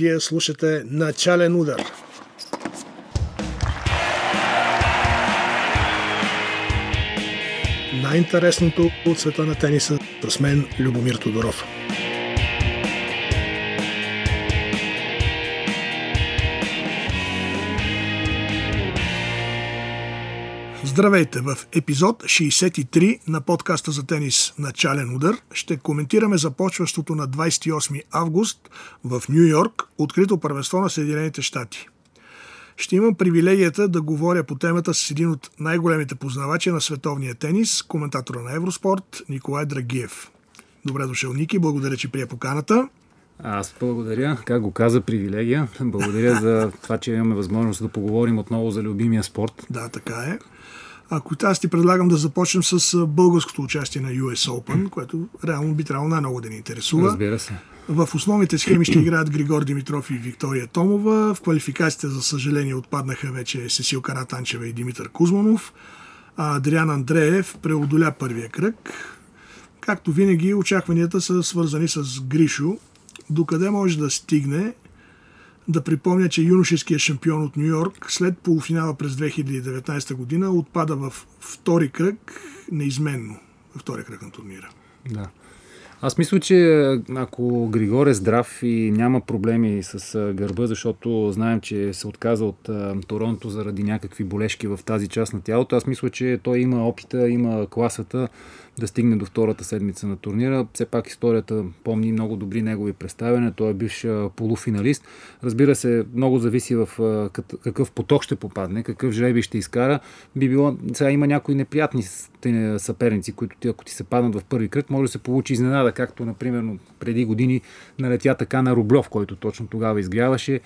Вие слушате Начален удар. Най-интересното от света на тениса с мен Любомир Тодоров. Здравейте! В епизод 63 на подкаста за тенис Начален удар ще коментираме започващото на 28 август в Нью Йорк открито първенство на Съединените щати. Ще имам привилегията да говоря по темата с един от най-големите познавачи на световния тенис, коментатора на Евроспорт Николай Драгиев. Добре дошъл, Ники. Благодаря, че прия поканата. Аз благодаря. Как го каза, привилегия. Благодаря за това, че имаме възможност да поговорим отново за любимия спорт. Да, така е. Ако аз ти предлагам да започнем с българското участие на US Open, което реално би трябвало най-много да ни интересува. Разбира се. В основните схеми ще играят Григор Димитров и Виктория Томова. В квалификациите, за съжаление, отпаднаха вече Сесил Каратанчева и Димитър Кузманов. А Адриан Андреев преодоля първия кръг. Както винаги, очакванията са свързани с Гришо. Докъде може да стигне да припомня, че юношеският шампион от Нью Йорк след полуфинала през 2019 година отпада в втори кръг неизменно. Във втори кръг на турнира. Да. Аз мисля, че ако Григор е здрав и няма проблеми с гърба, защото знаем, че се отказа от Торонто заради някакви болешки в тази част на тялото, аз мисля, че той има опита, има класата да стигне до втората седмица на турнира. Все пак историята помни много добри негови представяния. Той е бивш полуфиналист. Разбира се, много зависи в какъв поток ще попадне, какъв жреби ще изкара. Би било, сега има някои неприятни съперници, които ти, ако ти се паднат в първи кръг, може да се получи изненада, както, например, преди години налетя така на Рублев, който точно тогава изгряваше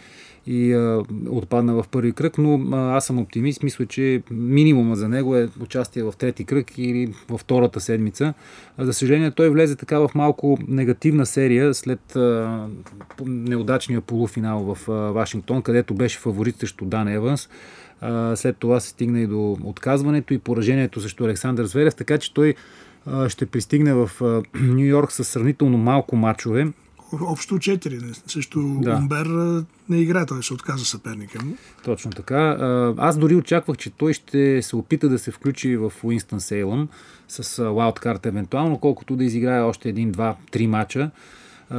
и а, отпадна в първи кръг, но а, аз съм оптимист. Мисля, че минимума за него е участие в трети кръг или във втората седмица. А, за съжаление, той влезе така в малко негативна серия след а, неудачния полуфинал в а, Вашингтон, където беше фаворит срещу Дан Еванс. А, след това се стигна и до отказването и поражението срещу Александър Зверев, така че той ще пристигне в Нью Йорк с сравнително малко мачове общо 4. Също да. Умбер не играе, той се отказа съперника му. Точно така. Аз дори очаквах, че той ще се опита да се включи в Уинстън Сейлъм с лаудкарт евентуално, колкото да изиграе още един, два, три мача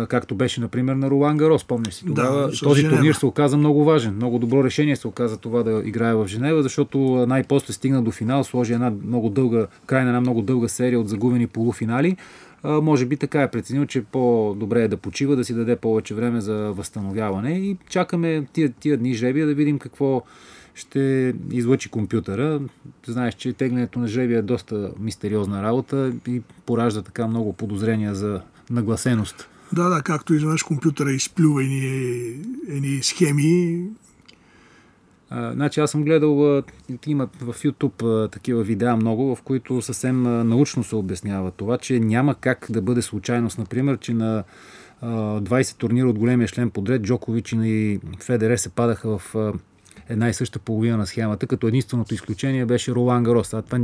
както беше, например, на Ролан Гарос. Спомня си тогава. Да, този Женева. турнир се оказа много важен. Много добро решение се оказа това да играе в Женева, защото най-после стигна до финал, сложи една много дълга, край на една много дълга серия от загубени полуфинали може би така е преценил, че по-добре е да почива, да си даде повече време за възстановяване и чакаме тия, тия дни жребия да видим какво ще излъчи компютъра. Знаеш, че теглянето на жребия е доста мистериозна работа и поражда така много подозрения за нагласеност. Да, да, както изведнъж компютъра изплюва едни, едни схеми, значи аз съм гледал, има в YouTube такива видеа много, в които съвсем научно се обяснява това, че няма как да бъде случайност, например, че на 20 турнира от големия член подред Джокович и Федере се падаха в една и съща половина на схемата, като единственото изключение беше Ролан Гарос. А това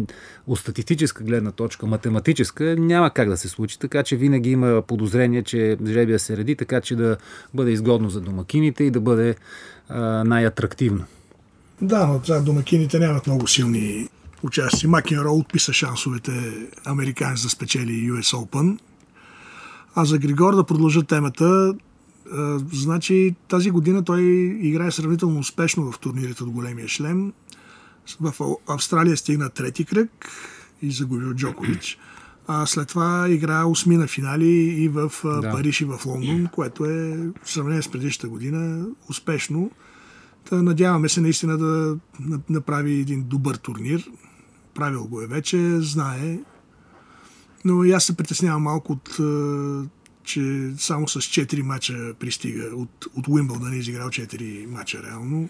от статистическа гледна точка, математическа, няма как да се случи, така че винаги има подозрение, че жребия се реди, така че да бъде изгодно за домакините и да бъде най-атрактивно. Да, но това домакините нямат много силни участия. Макенро отписа шансовете американец да спечели US Open. А за Григор да продължа темата, значи тази година той играе сравнително успешно в турнирите от големия шлем. В Австралия стигна трети кръг и загуби от Джокович. А след това игра осмина финали и в да. Париж и в Лондон, което е в сравнение с предишната година успешно. Та, надяваме се наистина да направи един добър турнир. Правил го е вече, знае. Но и аз се притеснявам малко от че само с 4 мача пристига. От, от Уимбълдън е изиграл 4 мача реално.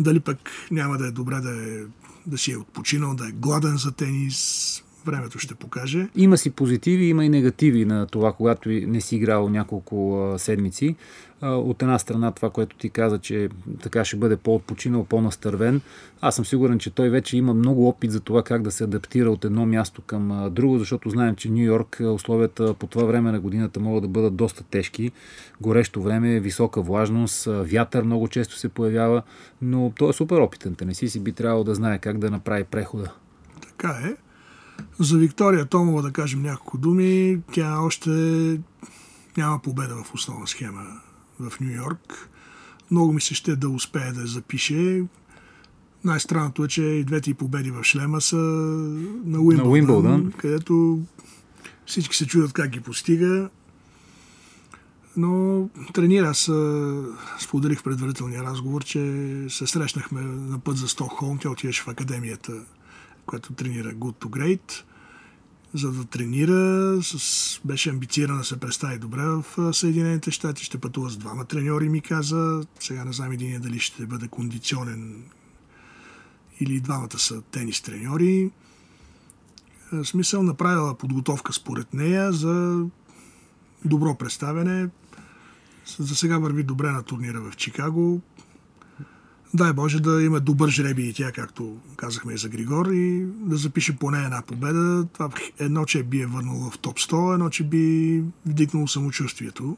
Дали пък няма да е добре да, е, да си е отпочинал, да е гладен за тенис. Времето ще покаже. Има си позитиви, има и негативи на това, когато не си играл няколко седмици. От една страна това, което ти каза, че така ще бъде по-отпочинал, по-настървен. Аз съм сигурен, че той вече има много опит за това как да се адаптира от едно място към друго, защото знаем, че Нью Йорк условията по това време на годината могат да бъдат доста тежки. Горещо време, висока влажност, вятър много често се появява, но той е супер опитен. Си би трябвало да знае как да направи прехода. Така е. За Виктория Томова да кажем няколко думи. Тя още няма победа в основна схема в Нью Йорк. Много ми се ще да успее да запише. Най-странното е, че и двете победи в шлема са на Уимбълдън, на Уимбълдън. където всички се чудят как ги постига. Но тренира, аз споделих в предварителния разговор, че се срещнахме на път за Стокхолм. Тя отиваше в академията която тренира Good to Great, за да тренира. С... Беше амбицирана да се представи добре в Съединените щати. Ще пътува с двама треньори, ми каза. Сега не знам един дали ще бъде кондиционен или двамата са тенис треньори. В смисъл направила подготовка според нея за добро представяне. За сега върви добре на турнира в Чикаго дай Боже да има добър жреби и тя, както казахме и за Григор, и да запише поне една победа. Това едно, че би е върнало в топ 100, едно, че би вдигнало самочувствието.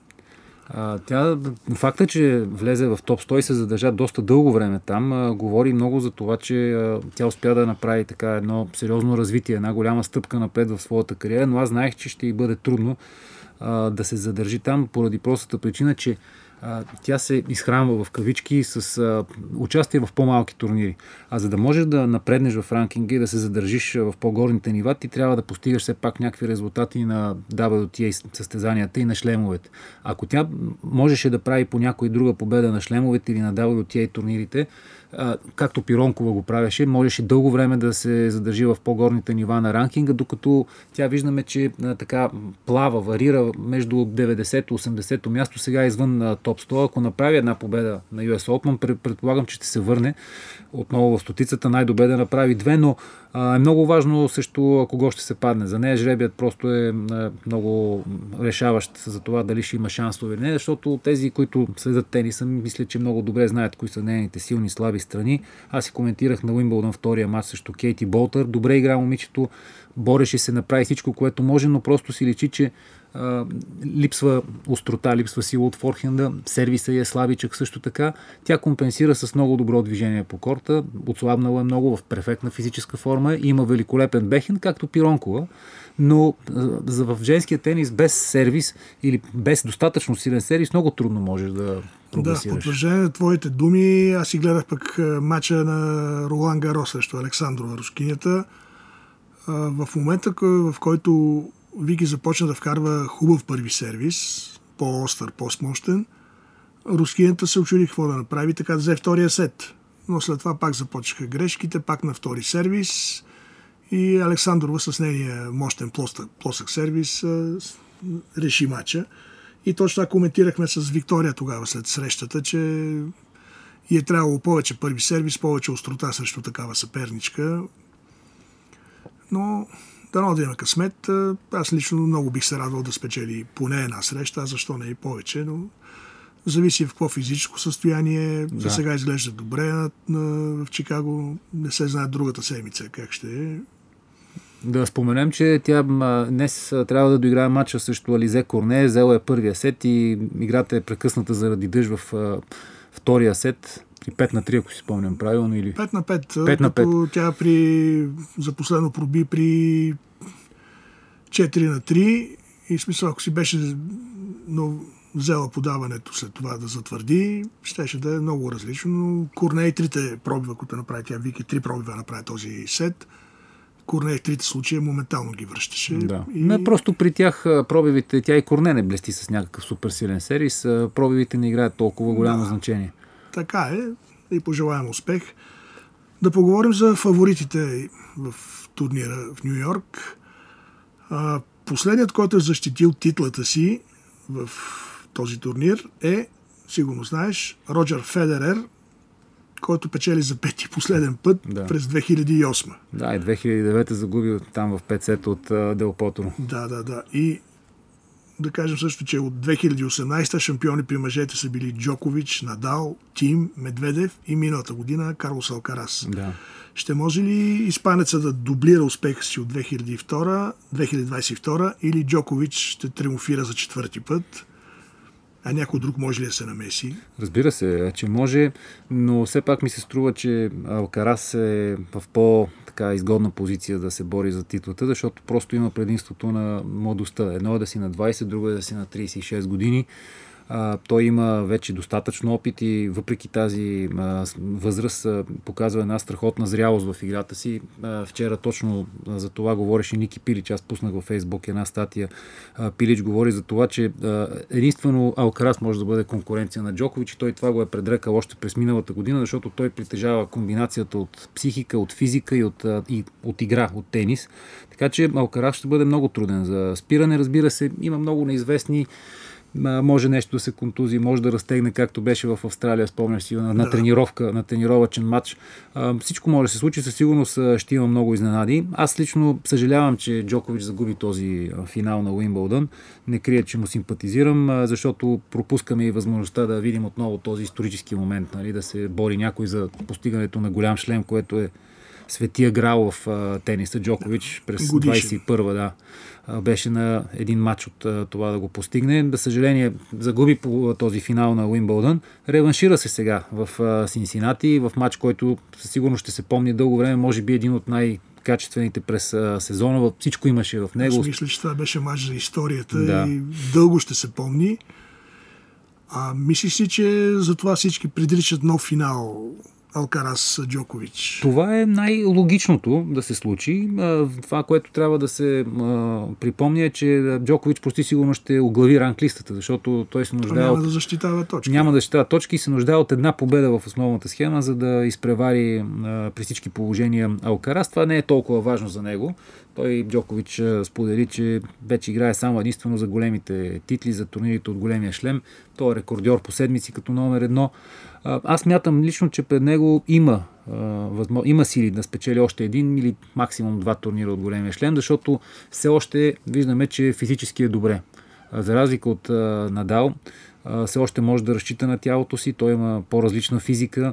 А, тя, факта, че влезе в топ 100 и се задържа доста дълго време там, а, говори много за това, че а, тя успя да направи така едно сериозно развитие, една голяма стъпка напред в своята кариера, но аз знаех, че ще й бъде трудно а, да се задържи там, поради простата причина, че тя се изхранва в кавички с участие в по-малки турнири. А за да можеш да напреднеш в ранкинга и да се задържиш в по-горните нива, ти трябва да постигаш все пак някакви резултати на WTA състезанията и на шлемовете. Ако тя можеше да прави по някоя друга победа на шлемовете или на WTA турнирите, както Пиронкова го правеше, можеше дълго време да се задържи в по-горните нива на ранкинга, докато тя виждаме, че така плава, варира между 90-80 място, сега извън топ 100. Ако направи една победа на US Open, предполагам, че ще се върне отново в стотицата. Най-добре да направи две, но а, е много важно също кого ще се падне. За нея жребият просто е много решаващ за това дали ще има шансове или не, защото тези, които следят тениса, мисля, че много добре знаят кои са нейните силни слаби страни. Аз си коментирах на Уимбълдън втория матч срещу Кейти Болтър. Добре игра момичето, бореше се, направи всичко, което може, но просто си личи, че а, липсва острота, липсва сила от форхенда, сервиса е слабичък също така. Тя компенсира с много добро движение по корта, отслабнала е много в перфектна физическа форма, има великолепен бехен, както Пиронкова, но а, в женския тенис без сервис или без достатъчно силен сервис много трудно можеш да прогресираш. Да, в потвърждение на твоите думи, аз си гледах пък мача на Ролан Гаро срещу Александрова, рускинята. В момента, в който Вики започна да вкарва хубав първи сервис, по-остър, по-смощен. Рускиента се очуди какво да направи, така да взе втория сет. Но след това пак започнаха грешките, пак на втори сервис и Александрова с нейния мощен плосък, плосък сервис реши мача. И точно това коментирахме с Виктория тогава след срещата, че и е трябвало повече първи сервис, повече острота срещу такава съперничка. Но Дано да има късмет. Аз лично много бих се радвал да спечели поне една среща, а защо не и повече, но зависи в какво физическо състояние. Да. За сега изглежда добре на, на, в Чикаго. Не се знае другата седмица как ще е. Да споменем, че тя днес трябва да доиграе матча срещу Ализе Корне. Взела е първия сет и играта е прекъсната заради дъжд в втория сет и 5 на 3, ако си спомням правилно. Или... 5 на 5. 5 на 5. Тя при, за последно проби при 4 на 3 и смисъл, ако си беше но взела подаването след това да затвърди, щеше да е много различно. Но Корней трите пробива, които направи тя, Вики, три пробива направи този сет. Корне в трите случая моментално ги връщаше. Да. И... Не, просто при тях пробивите, тя и Корне не блести с някакъв суперсилен сервис, пробивите не играят толкова голямо да. значение. Така е и пожелаем успех. Да поговорим за фаворитите в турнира в Нью Йорк. Последният, който е защитил титлата си в този турнир е, сигурно знаеш, Роджер Федерер. който печели за пети последен път да. през 2008. Да, и 2009 загуби там в 5 сета от Дел Потро. Да, да, да. И да кажем също, че от 2018 шампиони при мъжете са били Джокович, Надал, Тим, Медведев и миналата година Карлос Алкарас. Да. Ще може ли испанеца да дублира успеха си от 2002, 2022 или Джокович ще триумфира за четвърти път? а някой друг може ли да се намеси? Разбира се, че може, но все пак ми се струва, че Алкарас е в по така изгодна позиция да се бори за титлата, защото просто има предимството на младостта. Едно е да си на 20, друго е да си на 36 години. Той има вече достатъчно опит и въпреки тази възраст показва една страхотна зрялост в играта си. Вчера точно за това говореше Ники Пилич. Аз пуснах във Фейсбук една статия. Пилич говори за това, че единствено Алкарас може да бъде конкуренция на Джокович и той това го е предрекал още през миналата година, защото той притежава комбинацията от психика, от физика и от, и, от игра, от тенис. Така че Алкарас ще бъде много труден за спиране. Разбира се, има много неизвестни може нещо да се контузи, може да разтегне, както беше в Австралия, спомняш си, на, на тренировка, на тренировачен матч. Всичко може да се случи, със сигурност ще има много изненади. Аз лично съжалявам, че Джокович загуби този финал на Уимбълдън. Не крия, че му симпатизирам, защото пропускаме и възможността да видим отново този исторически момент, нали, да се бори някой за постигането на голям шлем, което е светия грал в тениса Джокович през 21 да беше на един матч от това да го постигне. Да съжаление, загуби по този финал на Уимбълдън. Реваншира се сега в Синсинати, в матч, който със сигурност ще се помни дълго време, може би един от най- качествените през сезона. Всичко имаше в него. Аз мисля, че това беше матч за историята да. и дълго ще се помни. А мислиш си, че за това всички предричат нов финал Алкарас Джокович. Това е най-логичното да се случи. Това, което трябва да се припомня е, че Джокович почти сигурно ще оглави ранглистата, защото той се нуждае. Няма от... да защитава точки. Няма да защитава точки и се нуждае от една победа в основната схема, за да изпревари при всички положения Алкарас. Това не е толкова важно за него. Той Джокович сподели, че вече играе само единствено за големите титли, за турнирите от големия шлем. Той е рекордьор по седмици като номер едно. Аз мятам лично, че пред него има, има сили да спечели още един или максимум два турнира от големия шлем, защото все още виждаме, че физически е добре. За разлика от Надал, все още може да разчита на тялото си, той има по-различна физика,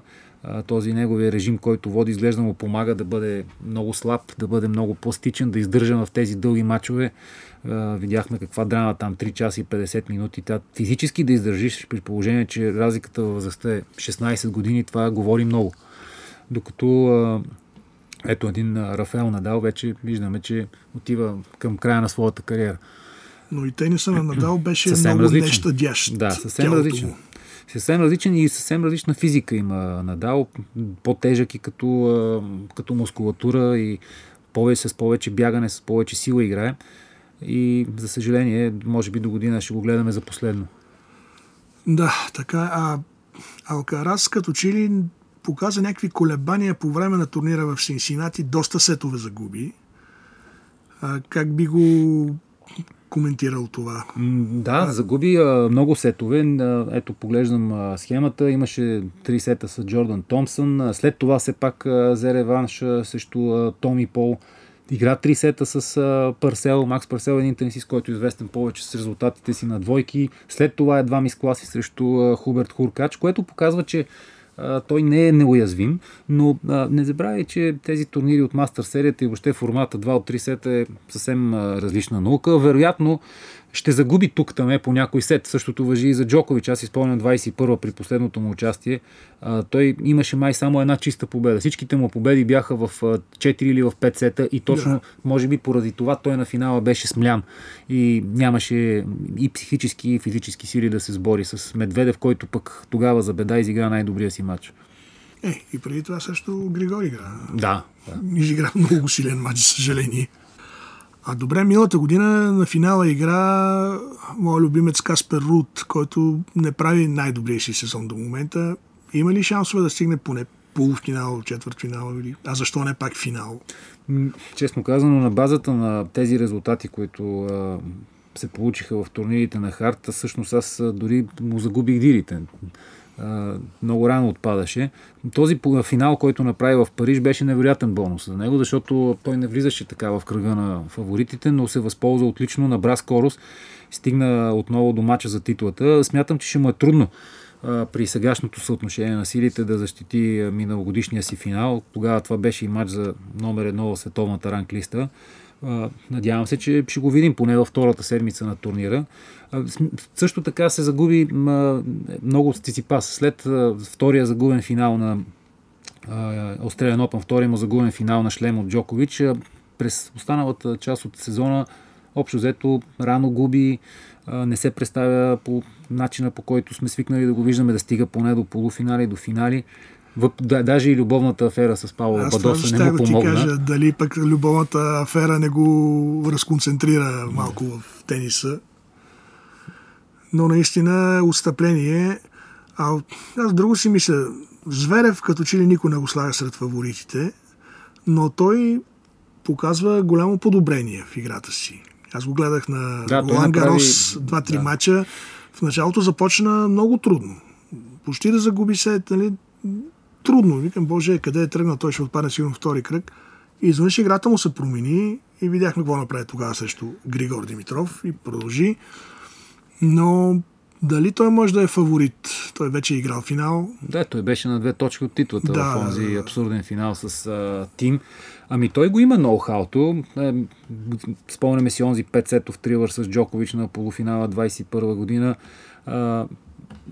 този неговия режим, който води, изглежда му помага да бъде много слаб, да бъде много пластичен, да издържа в тези дълги мачове. Видяхме каква драма там 3 часа и 50 минути. Та, физически да издържиш при положение, че разликата в възрастта е 16 години, това говори много. Докато ето един Рафаел Надал вече виждаме, че отива към края на своята кариера. Но и тениса на Надал беше съвсем много различен. нещадящ. Да, съвсем различен. Му съвсем различен и съвсем различна физика има Надал, по-тежък и като, като мускулатура и повече, с повече бягане, с повече сила играе. И за съжаление, може би до година ще го гледаме за последно. Да, така. А Алкарас като че ли показа някакви колебания по време на турнира в Синсинати, доста сетове загуби. А, как би го коментирал това. Да, загуби а, много сетове. Ето, поглеждам а, схемата. Имаше три сета с Джордан Томпсън. След това все пак взе реванш срещу Томи Пол. Игра три сета с а, Парсел, Макс Парсел, един тенисист, който е известен повече с резултатите си на двойки. След това е два мискласи срещу а, Хуберт Хуркач, което показва, че той не е неуязвим, но не забравяй, че тези турнири от мастер серията и въобще формата 2 от 3 сета е съвсем различна наука. Вероятно ще загуби тук там е по някой сет. Същото въжи и за Джокович. Аз изпълням 21 при последното му участие. А, той имаше май само една чиста победа. Всичките му победи бяха в 4 или в 5 сета и точно, да. може би поради това той на финала беше смлян и нямаше и психически и физически сили да се сбори с Медведев, който пък тогава за беда изигра най-добрия си матч. Е, и преди това също Григори игра. Да. да. Изигра много силен матч, съжаление. А добре, миналата година на финала игра моят любимец Каспер Рут, който не прави най-добрия си сезон до момента. Има ли шансове да стигне поне полуфинал, четвърт финал или... А защо не пак финал? Честно казано, на базата на тези резултати, които се получиха в турнирите на Харта, всъщност аз дори му загубих дирите. Много рано отпадаше. Този финал, който направи в Париж, беше невероятен бонус за него, защото той не влизаше така в кръга на фаворитите, но се възползва отлично, набра скорост, стигна отново до мача за титлата. Смятам, че ще му е трудно при сегашното съотношение на силите да защити миналогодишния си финал. Тогава това беше и матч за номер едно в световната ранглиста. Надявам се, че ще го видим поне във втората седмица на турнира. Също така се загуби много от Циципас. След втория загубен финал на Australian Open, втория му загубен финал на шлем от Джокович, през останалата част от сезона общо взето рано губи, не се представя по начина по който сме свикнали да го виждаме, да стига поне до полуфинали, до финали. Въп, да, даже и любовната афера с Павло Бадоса не му помогна. Аз ти кажа, дали пък любовната афера не го разконцентрира малко в тениса. Но наистина отстъпление. А аз друго си мисля, Зверев като че ли никой не го слага сред фаворитите, но той показва голямо подобрение в играта си. Аз го гледах на да, Ролан Гарос, два-три да. мача. В началото започна много трудно. Почти да загуби се, нали, трудно. Викам, Боже, къде е тръгнал, той ще отпадне сигурно втори кръг. И изведнъж играта му се промени и видяхме какво направи тогава срещу Григор Димитров и продължи. Но дали той може да е фаворит? Той вече е играл финал. Да, той беше на две точки от титлата да, в този абсурден финал с а, Тим. Ами той го има ноу-хауто. Е, спомняме си онзи 5 сетов тривър с Джокович на полуфинала 21 година. А,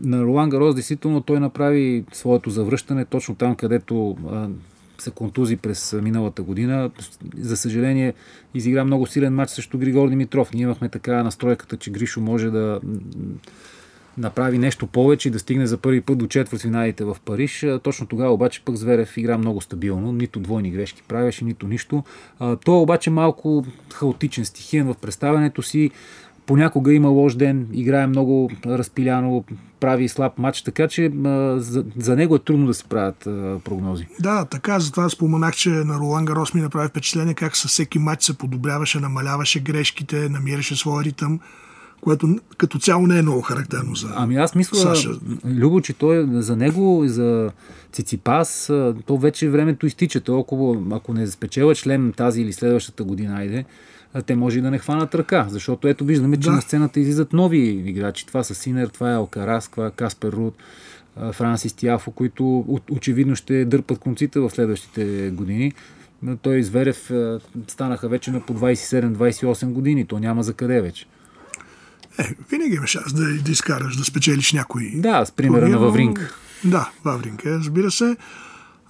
на Ролан Гарос, действително, той направи своето завръщане точно там, където се контузи през миналата година. За съжаление, изигра много силен матч срещу Григор Димитров. Ние имахме така настройката, че Гришо може да направи нещо повече и да стигне за първи път до четвъртфиналите в Париж. Точно тогава обаче пък Зверев игра много стабилно, нито двойни грешки правеше, нито нищо. Той е обаче малко хаотичен, стихиен в представянето си. Понякога има лош ден, играе много разпиляно, прави слаб матч, така че а, за, за него е трудно да се правят а, прогнози. Да, така, затова споменах, че на Ролан Гарос ми направи впечатление как със всеки матч се подобряваше, намаляваше грешките, намираше своя ритъм което като цяло не е много характерно за Ами аз мисля, Саша. Любо, че той за него и за Циципас, то вече времето изтича. Толкова, ако не спечела член тази или следващата година, айде, те може и да не хванат ръка, защото ето виждаме, че да. на сцената излизат нови играчи. Това са Синер, това е Алкарас, това е Каспер Руд, Франсис Тиафо, които очевидно ще дърпат конците в следващите години. Той Зверев станаха вече на по 27-28 години. То няма за къде вече. Е, винаги има шанс да, да изкараш, да спечелиш някой. Да, с примера на Вавринг. Да, Вавринг е, разбира се.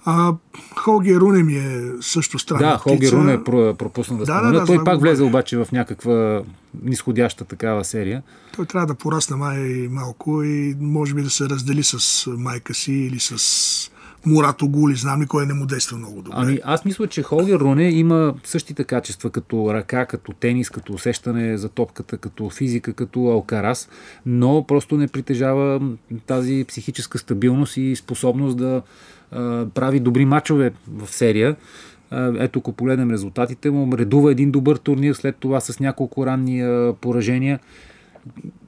А Холги Руне ми е също странна Да, Холги Руне е пропусна да, да спомена. Да, да, Той пак влезе обаче в някаква нисходяща такава серия. Той трябва да порасне май малко и може би да се раздели с майка си или с Мурато Гули, знам ли кой не му действа много добре. Ами аз мисля, че Холгер Роне има същите качества като ръка, като тенис, като усещане за топката, като физика, като Алкарас, но просто не притежава тази психическа стабилност и способност да прави добри мачове в серия. Ето, ако погледнем резултатите му, редува един добър турнир, след това с няколко ранни поражения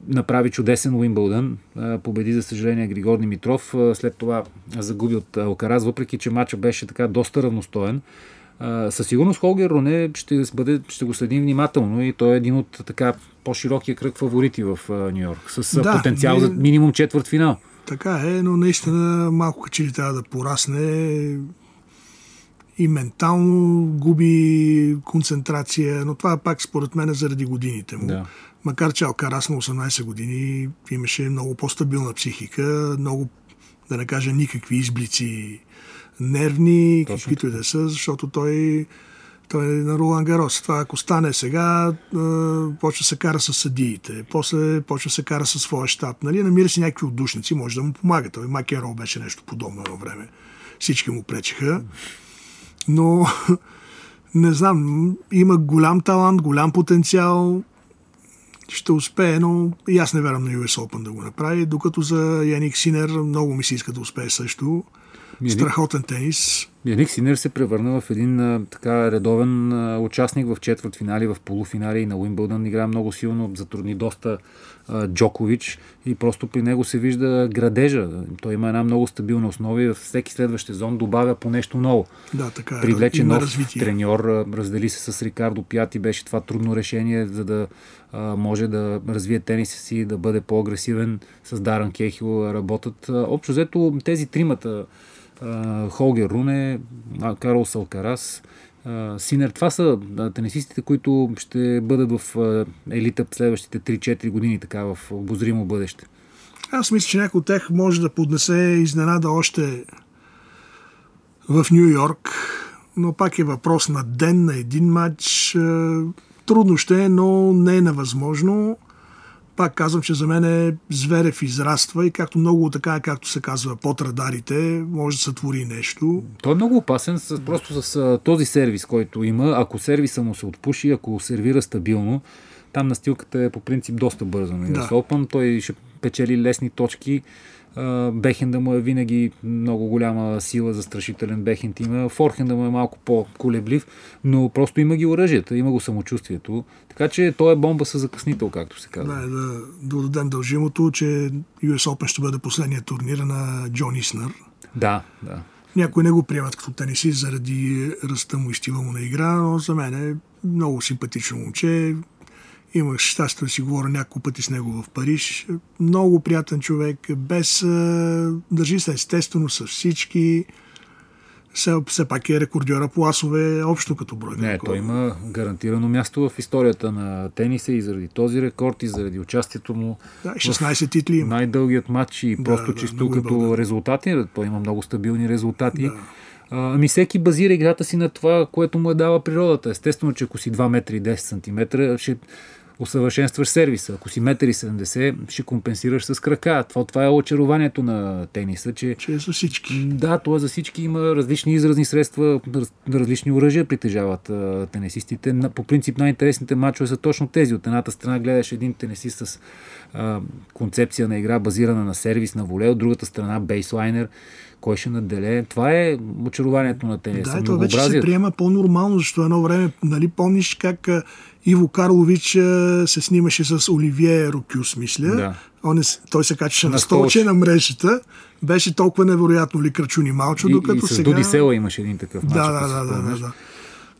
направи чудесен Уимбълдън. Победи, за съжаление, Григор Димитров. След това загуби от Алкараз, въпреки че матча беше така доста равностоен. Със сигурност Холгер Роне ще, бъде, ще го следим внимателно и той е един от така по-широкия кръг фаворити в Нью Йорк. С да, потенциал за минимум четвърт финал. Така е, но наистина малко че ли трябва да порасне и ментално губи концентрация, но това пак според мен е заради годините му. Да. Макар че Алкарас на 18 години имаше много по-стабилна психика, много, да не кажа, никакви изблици нервни, Точно каквито и да са, защото той, той е на Ролан Гарос. Това ако стане сега, почва се кара с съдиите, после почва се кара със своя щаб. Нали? Намира си някакви отдушници, може да му помага. Той Макерол беше нещо подобно едно време. Всички му пречеха. Но не знам, има голям талант, голям потенциал ще успее, но и аз не вярвам на US Open да го направи, докато за Яник Синер много ми се иска да успее също. Страхотен тенис. Яник Синер се превърна в един а, така редовен а, участник в четвърт финали, в полуфинали и на Уимбълдън. Игра много силно, затрудни доста а, Джокович и просто при него се вижда градежа. Той има една много стабилна основа и във всеки следващ сезон добавя по нещо ново. Да, така е. Привлече нов развитие. треньор, раздели се с Рикардо Пяти, беше това трудно решение, за да а, може да развие тениса си, да бъде по-агресивен с Даран Кехил, работят. Общо взето тези тримата Холгер Руне, Карл Салкарас, Синер. Това са тенисистите, които ще бъдат в елита в следващите 3-4 години, така в обозримо бъдеще. Аз мисля, че някой от тях може да поднесе изненада още в Нью Йорк, но пак е въпрос на ден, на един матч. Трудно ще е, но не е невъзможно. Пак казвам, че за мен е Зверев израства и както много така, както се казва, под радарите, може да се твори нещо. Той е много опасен, с, просто с този сервис, който има. Ако сервиса му се отпуши, ако сервира стабилно, там настилката е по принцип доста бърза на Да. US Open. Той ще печели лесни точки. Бехенда му е винаги много голяма сила, застрашителен бехенд има. Форхенда му е малко по-колеблив, но просто има ги оръжията, има го самочувствието. Така че той е бомба с закъснител, както се казва. Да, да, да дадем дължимото, че US Open ще бъде последният турнир на Джон Иснер. Да, да. Някои не го приемат като тенисист заради ръста му и стила му на игра, но за мен е много симпатично момче. Имах щастие да си говоря няколко пъти с него в Париж. Много приятен човек, без... Държи се естествено с всички. Все, все пак е рекордьора по асове общо като брой. Не, той има гарантирано място в историята на тениса и заради този рекорд и заради участието му Да, 16 титли има. най-дългият матч и просто да, чисто много е като българин. резултати. Той има много стабилни резултати. Да. Ами всеки базира играта си на това, което му е дала природата. Естествено, че ако си 2 метра и 10 сантиметра, ще усъвършенстваш сервиса. Ако си 1,70 м, ще компенсираш с крака. Това, това е очарованието на тениса, че Че е за всички. да, това за всички има различни изразни средства, раз, различни оръжия притежават а, тенисистите. На- По принцип най-интересните матчове са точно тези. От едната страна гледаш един тенисист с а, концепция на игра базирана на сервис, на воле, от другата страна бейслайнер, кой ще наделе. Това е очарованието на тениса. Да, това вече се приема по-нормално, защото едно време, нали, помниш как Иво Карлович а, се снимаше с Оливие Рокюс, мисля. Да. Он е, той се качеше на, На столче на мрежата. Беше толкова невероятно ли кръчуни малчо, И, докато и с сега... Дуди Села имаше един такъв матч. Да, да, да, да, да, да.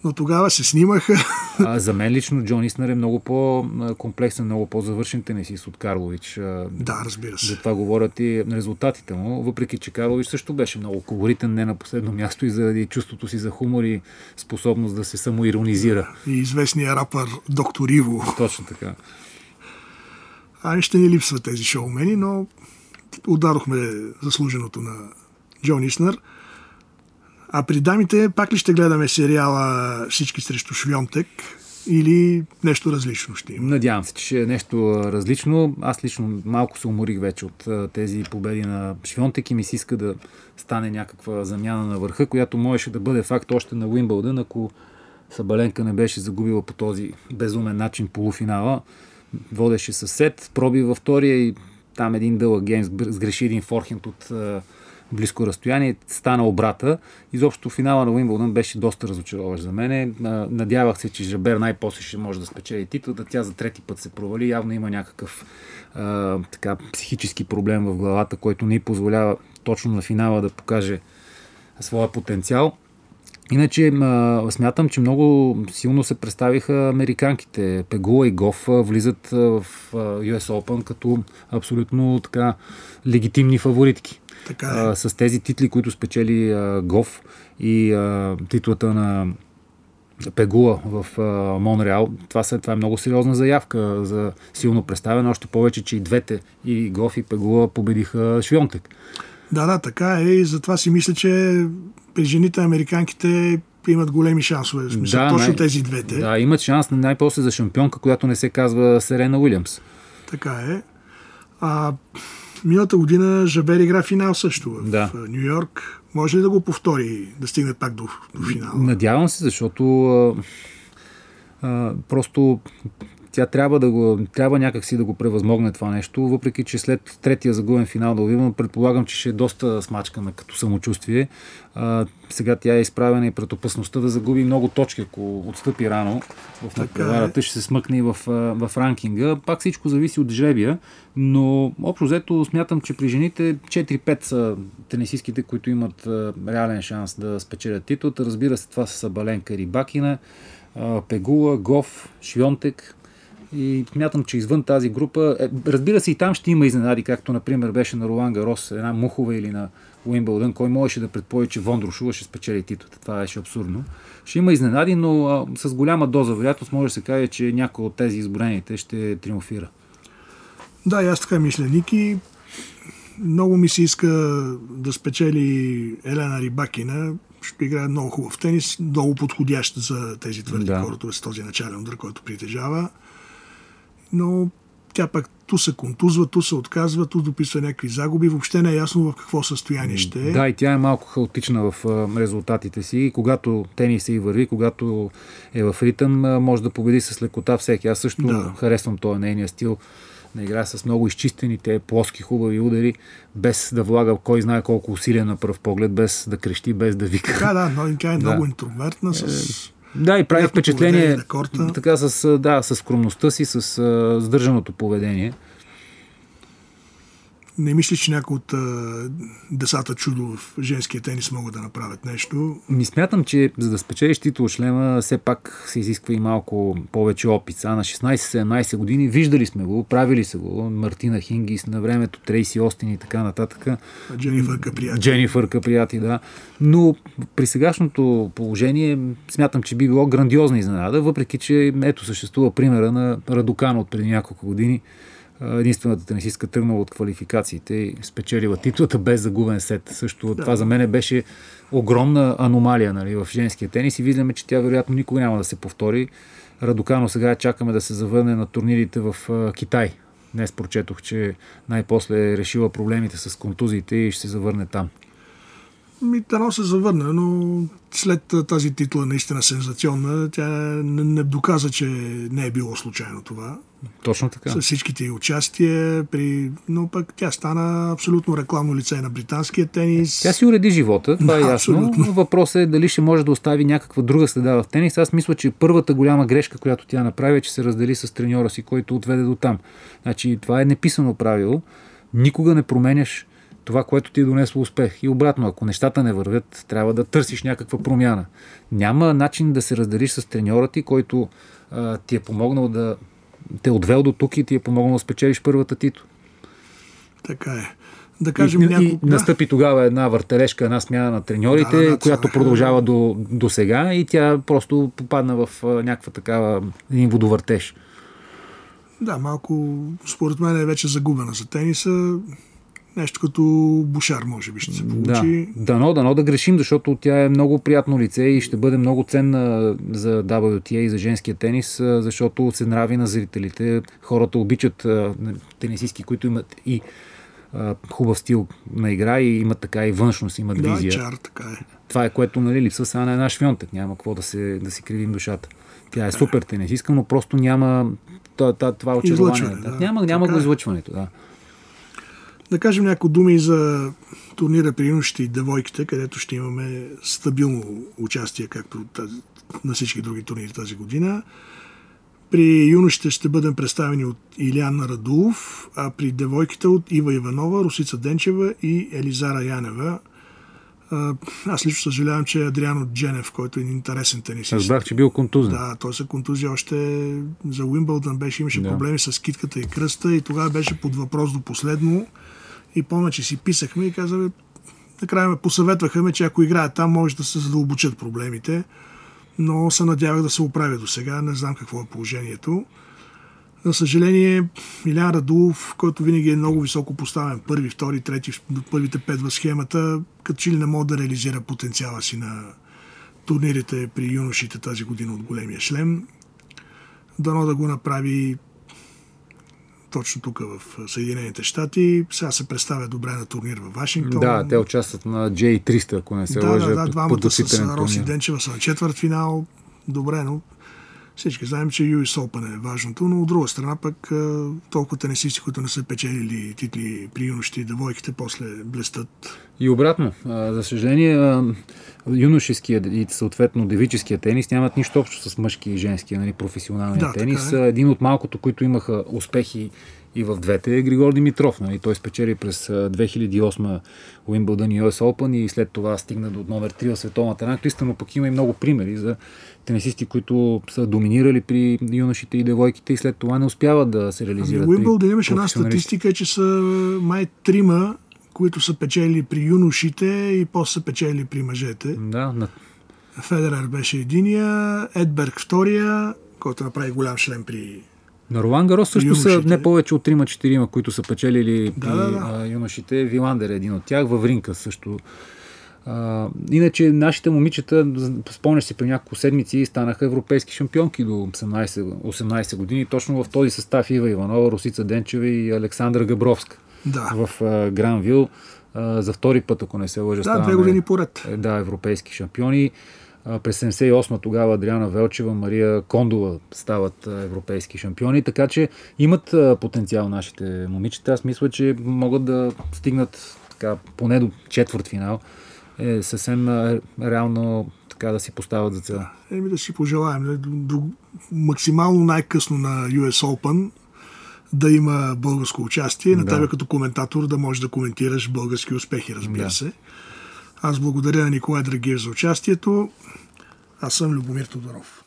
Но тогава се снимаха. А, за мен лично Джон Иснер е много по-комплексен, много по-завършен тенисист от Карлович. А, да, разбира се. За това говорят и резултатите му, въпреки че Карлович също беше много колоритен, не на последно място и заради чувството си за хумор и способност да се самоиронизира. И известният рапър доктор Иво. Точно така. Ами ще ни липсват тези шоумени, но ударохме заслуженото на Джон Иснер. А при дамите пак ли ще гледаме сериала Всички срещу Швионтек или нещо различно ще има? Надявам се, че ще е нещо различно. Аз лично малко се уморих вече от тези победи на Швионтек и ми се иска да стане някаква замяна на върха, която можеше да бъде факт още на Уимбълдън, ако Сабаленка не беше загубила по този безумен начин полуфинала. Водеше със сет, проби във втория и там един дълъг гейм сгреши един форхенд от близко разстояние, стана обрата. Изобщо финала на Уимбълдън беше доста разочароващ за мен. Надявах се, че Жабер най-после ще може да спечели титлата. Тя за трети път се провали. Явно има някакъв а, така, психически проблем в главата, който не позволява точно на финала да покаже своя потенциал. Иначе смятам, че много силно се представиха американките. Пегула и Гоф влизат в US Open като абсолютно така легитимни фаворитки. Така е. А, с тези титли, които спечели а, Гоф и а, титлата на Пегула в а, Монреал, това, са, това е много сериозна заявка за силно представяне, още повече, че и двете, и Гоф и Пегула победиха Швионтек. Да, да, така е. И затова си мисля, че при жените американките имат големи шансове. В смисъл, Да, точно най- тези двете. Да, имат шанс най-после за шампионка, която не се казва Серена Уилямс. Така е. А миналата година Жабер игра финал също в Да. Нью Йорк. Може ли да го повтори, да стигне пак до, до финала? Надявам се, защото а, а, просто тя трябва, да го, трябва някакси да го превъзмогне това нещо, въпреки че след третия загубен финал да Уимбълдън, предполагам, че ще е доста смачкана като самочувствие. А, сега тя е изправена и пред опасността да загуби много точки, ако отстъпи рано в надпреварата, е. ще се смъкне и в, в ранкинга. Пак всичко зависи от жребия, но общо взето смятам, че при жените 4-5 са тенисистките, които имат реален шанс да спечелят титлата. Разбира се, това са Сабаленка, Рибакина, Пегула, Гов, Швионтек, и смятам, че извън тази група, е, разбира се и там ще има изненади, както например беше на Ролан Гарос, една Мухова или на Уимбълдън, кой можеше да предположи, че Вондрошува ще спечели титлата. Това беше абсурдно. Ще има изненади, но а, с голяма доза вероятност може да се каже, че някой от тези изборените ще триумфира. Да, аз така мисля, Ники. Много ми се иска да спечели Елена Рибакина. Ще играе много хубав тенис, много подходящ за тези твърди да. кортове с този начален удар, който притежава но тя пък ту се контузва, ту се отказва, ту дописва някакви загуби. Въобще не е ясно в какво състояние ще е. Да, и тя е малко хаотична в резултатите си. Когато тенис се и върви, когато е в ритъм, може да победи с лекота всеки. Аз също да. харесвам този нейния стил на игра с много изчистените, плоски, хубави удари, без да влага кой знае колко усилия на пръв поглед, без да крещи, без да вика. Да, да, но тя е да. много интровертна, с е, да, и прави впечатление така с, да, с скромността си, с сдържаното поведение. Не мисля, че някои от а, десата чудо в женския тенис могат да направят нещо. Ми смятам, че за да спечелиш титул шлема, все пак се изисква и малко повече опит. Са на 16-17 години виждали сме го, правили се го. Мартина Хингис на времето, Трейси Остин и така нататък. Дженифър Каприяти. Дженифър Каприяти, да. Но при сегашното положение смятам, че би било грандиозна изненада, въпреки че ето съществува примера на Радокан от преди няколко години, единствената тенисистка тръгнала от квалификациите и спечелила титлата без загубен сет. Също да. това за мен беше огромна аномалия нали, в женския тенис и виждаме, че тя вероятно никога няма да се повтори. Радокано сега чакаме да се завърне на турнирите в Китай. Днес прочетох, че най-после е решила проблемите с контузиите и ще се завърне там. Ми, Тано се завърне, но след тази титла наистина сензационна, тя не, не доказа, че не е било случайно това. Точно така. С всичките участия, при... но пък тя стана абсолютно рекламно лице на британския тенис. Тя си уреди живота, това да, е ясно. Абсолютно. Въпросът е дали ще може да остави някаква друга следа в тенис. Аз мисля, че първата голяма грешка, която тя направи, е, че се раздели с треньора си, който отведе до там. Значи, това е неписано правило. Никога не променяш това, което ти е донесло успех. И обратно, ако нещата не вървят, трябва да търсиш някаква промяна. Няма начин да се разделиш с треньора ти, който а, ти е помогнал да те е отвел до тук и ти е помогнал да спечелиш първата тито. Така е. Да кажем и, няколко... и настъпи тогава една въртележка, една смяна на треньорите, да, да, която продължава до, до сега и тя просто попадна в някаква такава един водовъртеж. Да, малко, според мен е вече загубена за тениса. Нещо като Бушар, може би, ще се получи. Да, дано, дано да грешим, защото тя е много приятно лице и ще бъде много ценна за WTA и за женския тенис, защото се нрави на зрителите. Хората обичат тенисистки, които имат и хубав стил на игра и имат така и външност, имат да, визия. чар, така е. Това е което нали, липсва сега на една швионтък. Няма какво да, се, да си кривим душата. Тя е супер тенисистка, но просто няма това, това очарование. Да. Няма, няма го е. излъчването. Да. Да кажем някои думи за турнира при юношите и девойките, където ще имаме стабилно участие, както на всички други турнири тази година. При юношите ще бъдем представени от Илян Радулов, а при девойките от Ива Иванова, Русица Денчева и Елизара Янева. Аз лично съжалявам, че Адриано Дженев, който е интересен тенисист. Разбрах, че бил контузен. Да, той се контузия още за Уимбълдън беше, имаше да. проблеми с китката и кръста и тогава беше под въпрос до последно. И помня, че си писахме и казаме, накрая ме посъветваха ме, че ако играят там, може да се задълбочат проблемите. Но се надявах да се оправя до сега. Не знам какво е положението. За съжаление, Илян Радулов, който винаги е много високо поставен, първи, втори, трети, първите пет в схемата, като че ли не може да реализира потенциала си на турнирите при юношите тази година от големия шлем. Дано да го направи точно тук в Съединените щати. Сега се представя добре на турнир в Вашингтон. Да, те участват на J300, ако не се да, лъжа. Да, да, двамата с Роси Денчева са на четвърт финал. Добре, но Всички знаем, че US Open е важното, но от друга страна пък толкова тенисисти, които не са печелили титли при юношите и девойките, после блестат. И обратно. За съжаление, юношеския и съответно девическия тенис нямат нищо общо с мъжки и женския нали, професионалния да, тенис. Е. Един от малкото, които имаха успехи и в двете е Григор Димитров. Нали? Той спечели през 2008 Уимбълдън и US Open и след това стигна до номер 3 в световната ранглиста, но пък има и много примери за тенисисти, които са доминирали при юношите и девойките и след това не успяват да се реализират. Ами, Уимбълдън имаше една статистика, че са май трима, които са печели при юношите и после са печели при мъжете. Да, на... Федерер беше единия, Едберг втория, който направи голям шлем при на Ролан Гарос също са не повече от 3-4, които са печелили да, при да, да. юношите. Виландер е един от тях, Вавринка също. А, иначе нашите момичета, спомняш си, при няколко седмици станаха европейски шампионки до 18, 18 години. Точно в този състав Ива Иванова, Русица Денчева и Александра Габровска да. в а, Гранвил. А, за втори път, ако не се лъжа, да, две години поред. Е, да, европейски шампиони. През 78 тогава Адриана Велчева, Мария Кондова стават европейски шампиони, така че имат потенциал нашите момичета. Аз мисля, че могат да стигнат така, поне до четвърт финал. Е съвсем реално така да си поставят за цел. Еми да си пожелаем. Максимално най-късно на US Open да има българско участие. На да. тебе като коментатор да можеш да коментираш български успехи, разбира да. се. Аз благодаря на Николай Драгиев за участието. Аз съм Любомир Тодоров.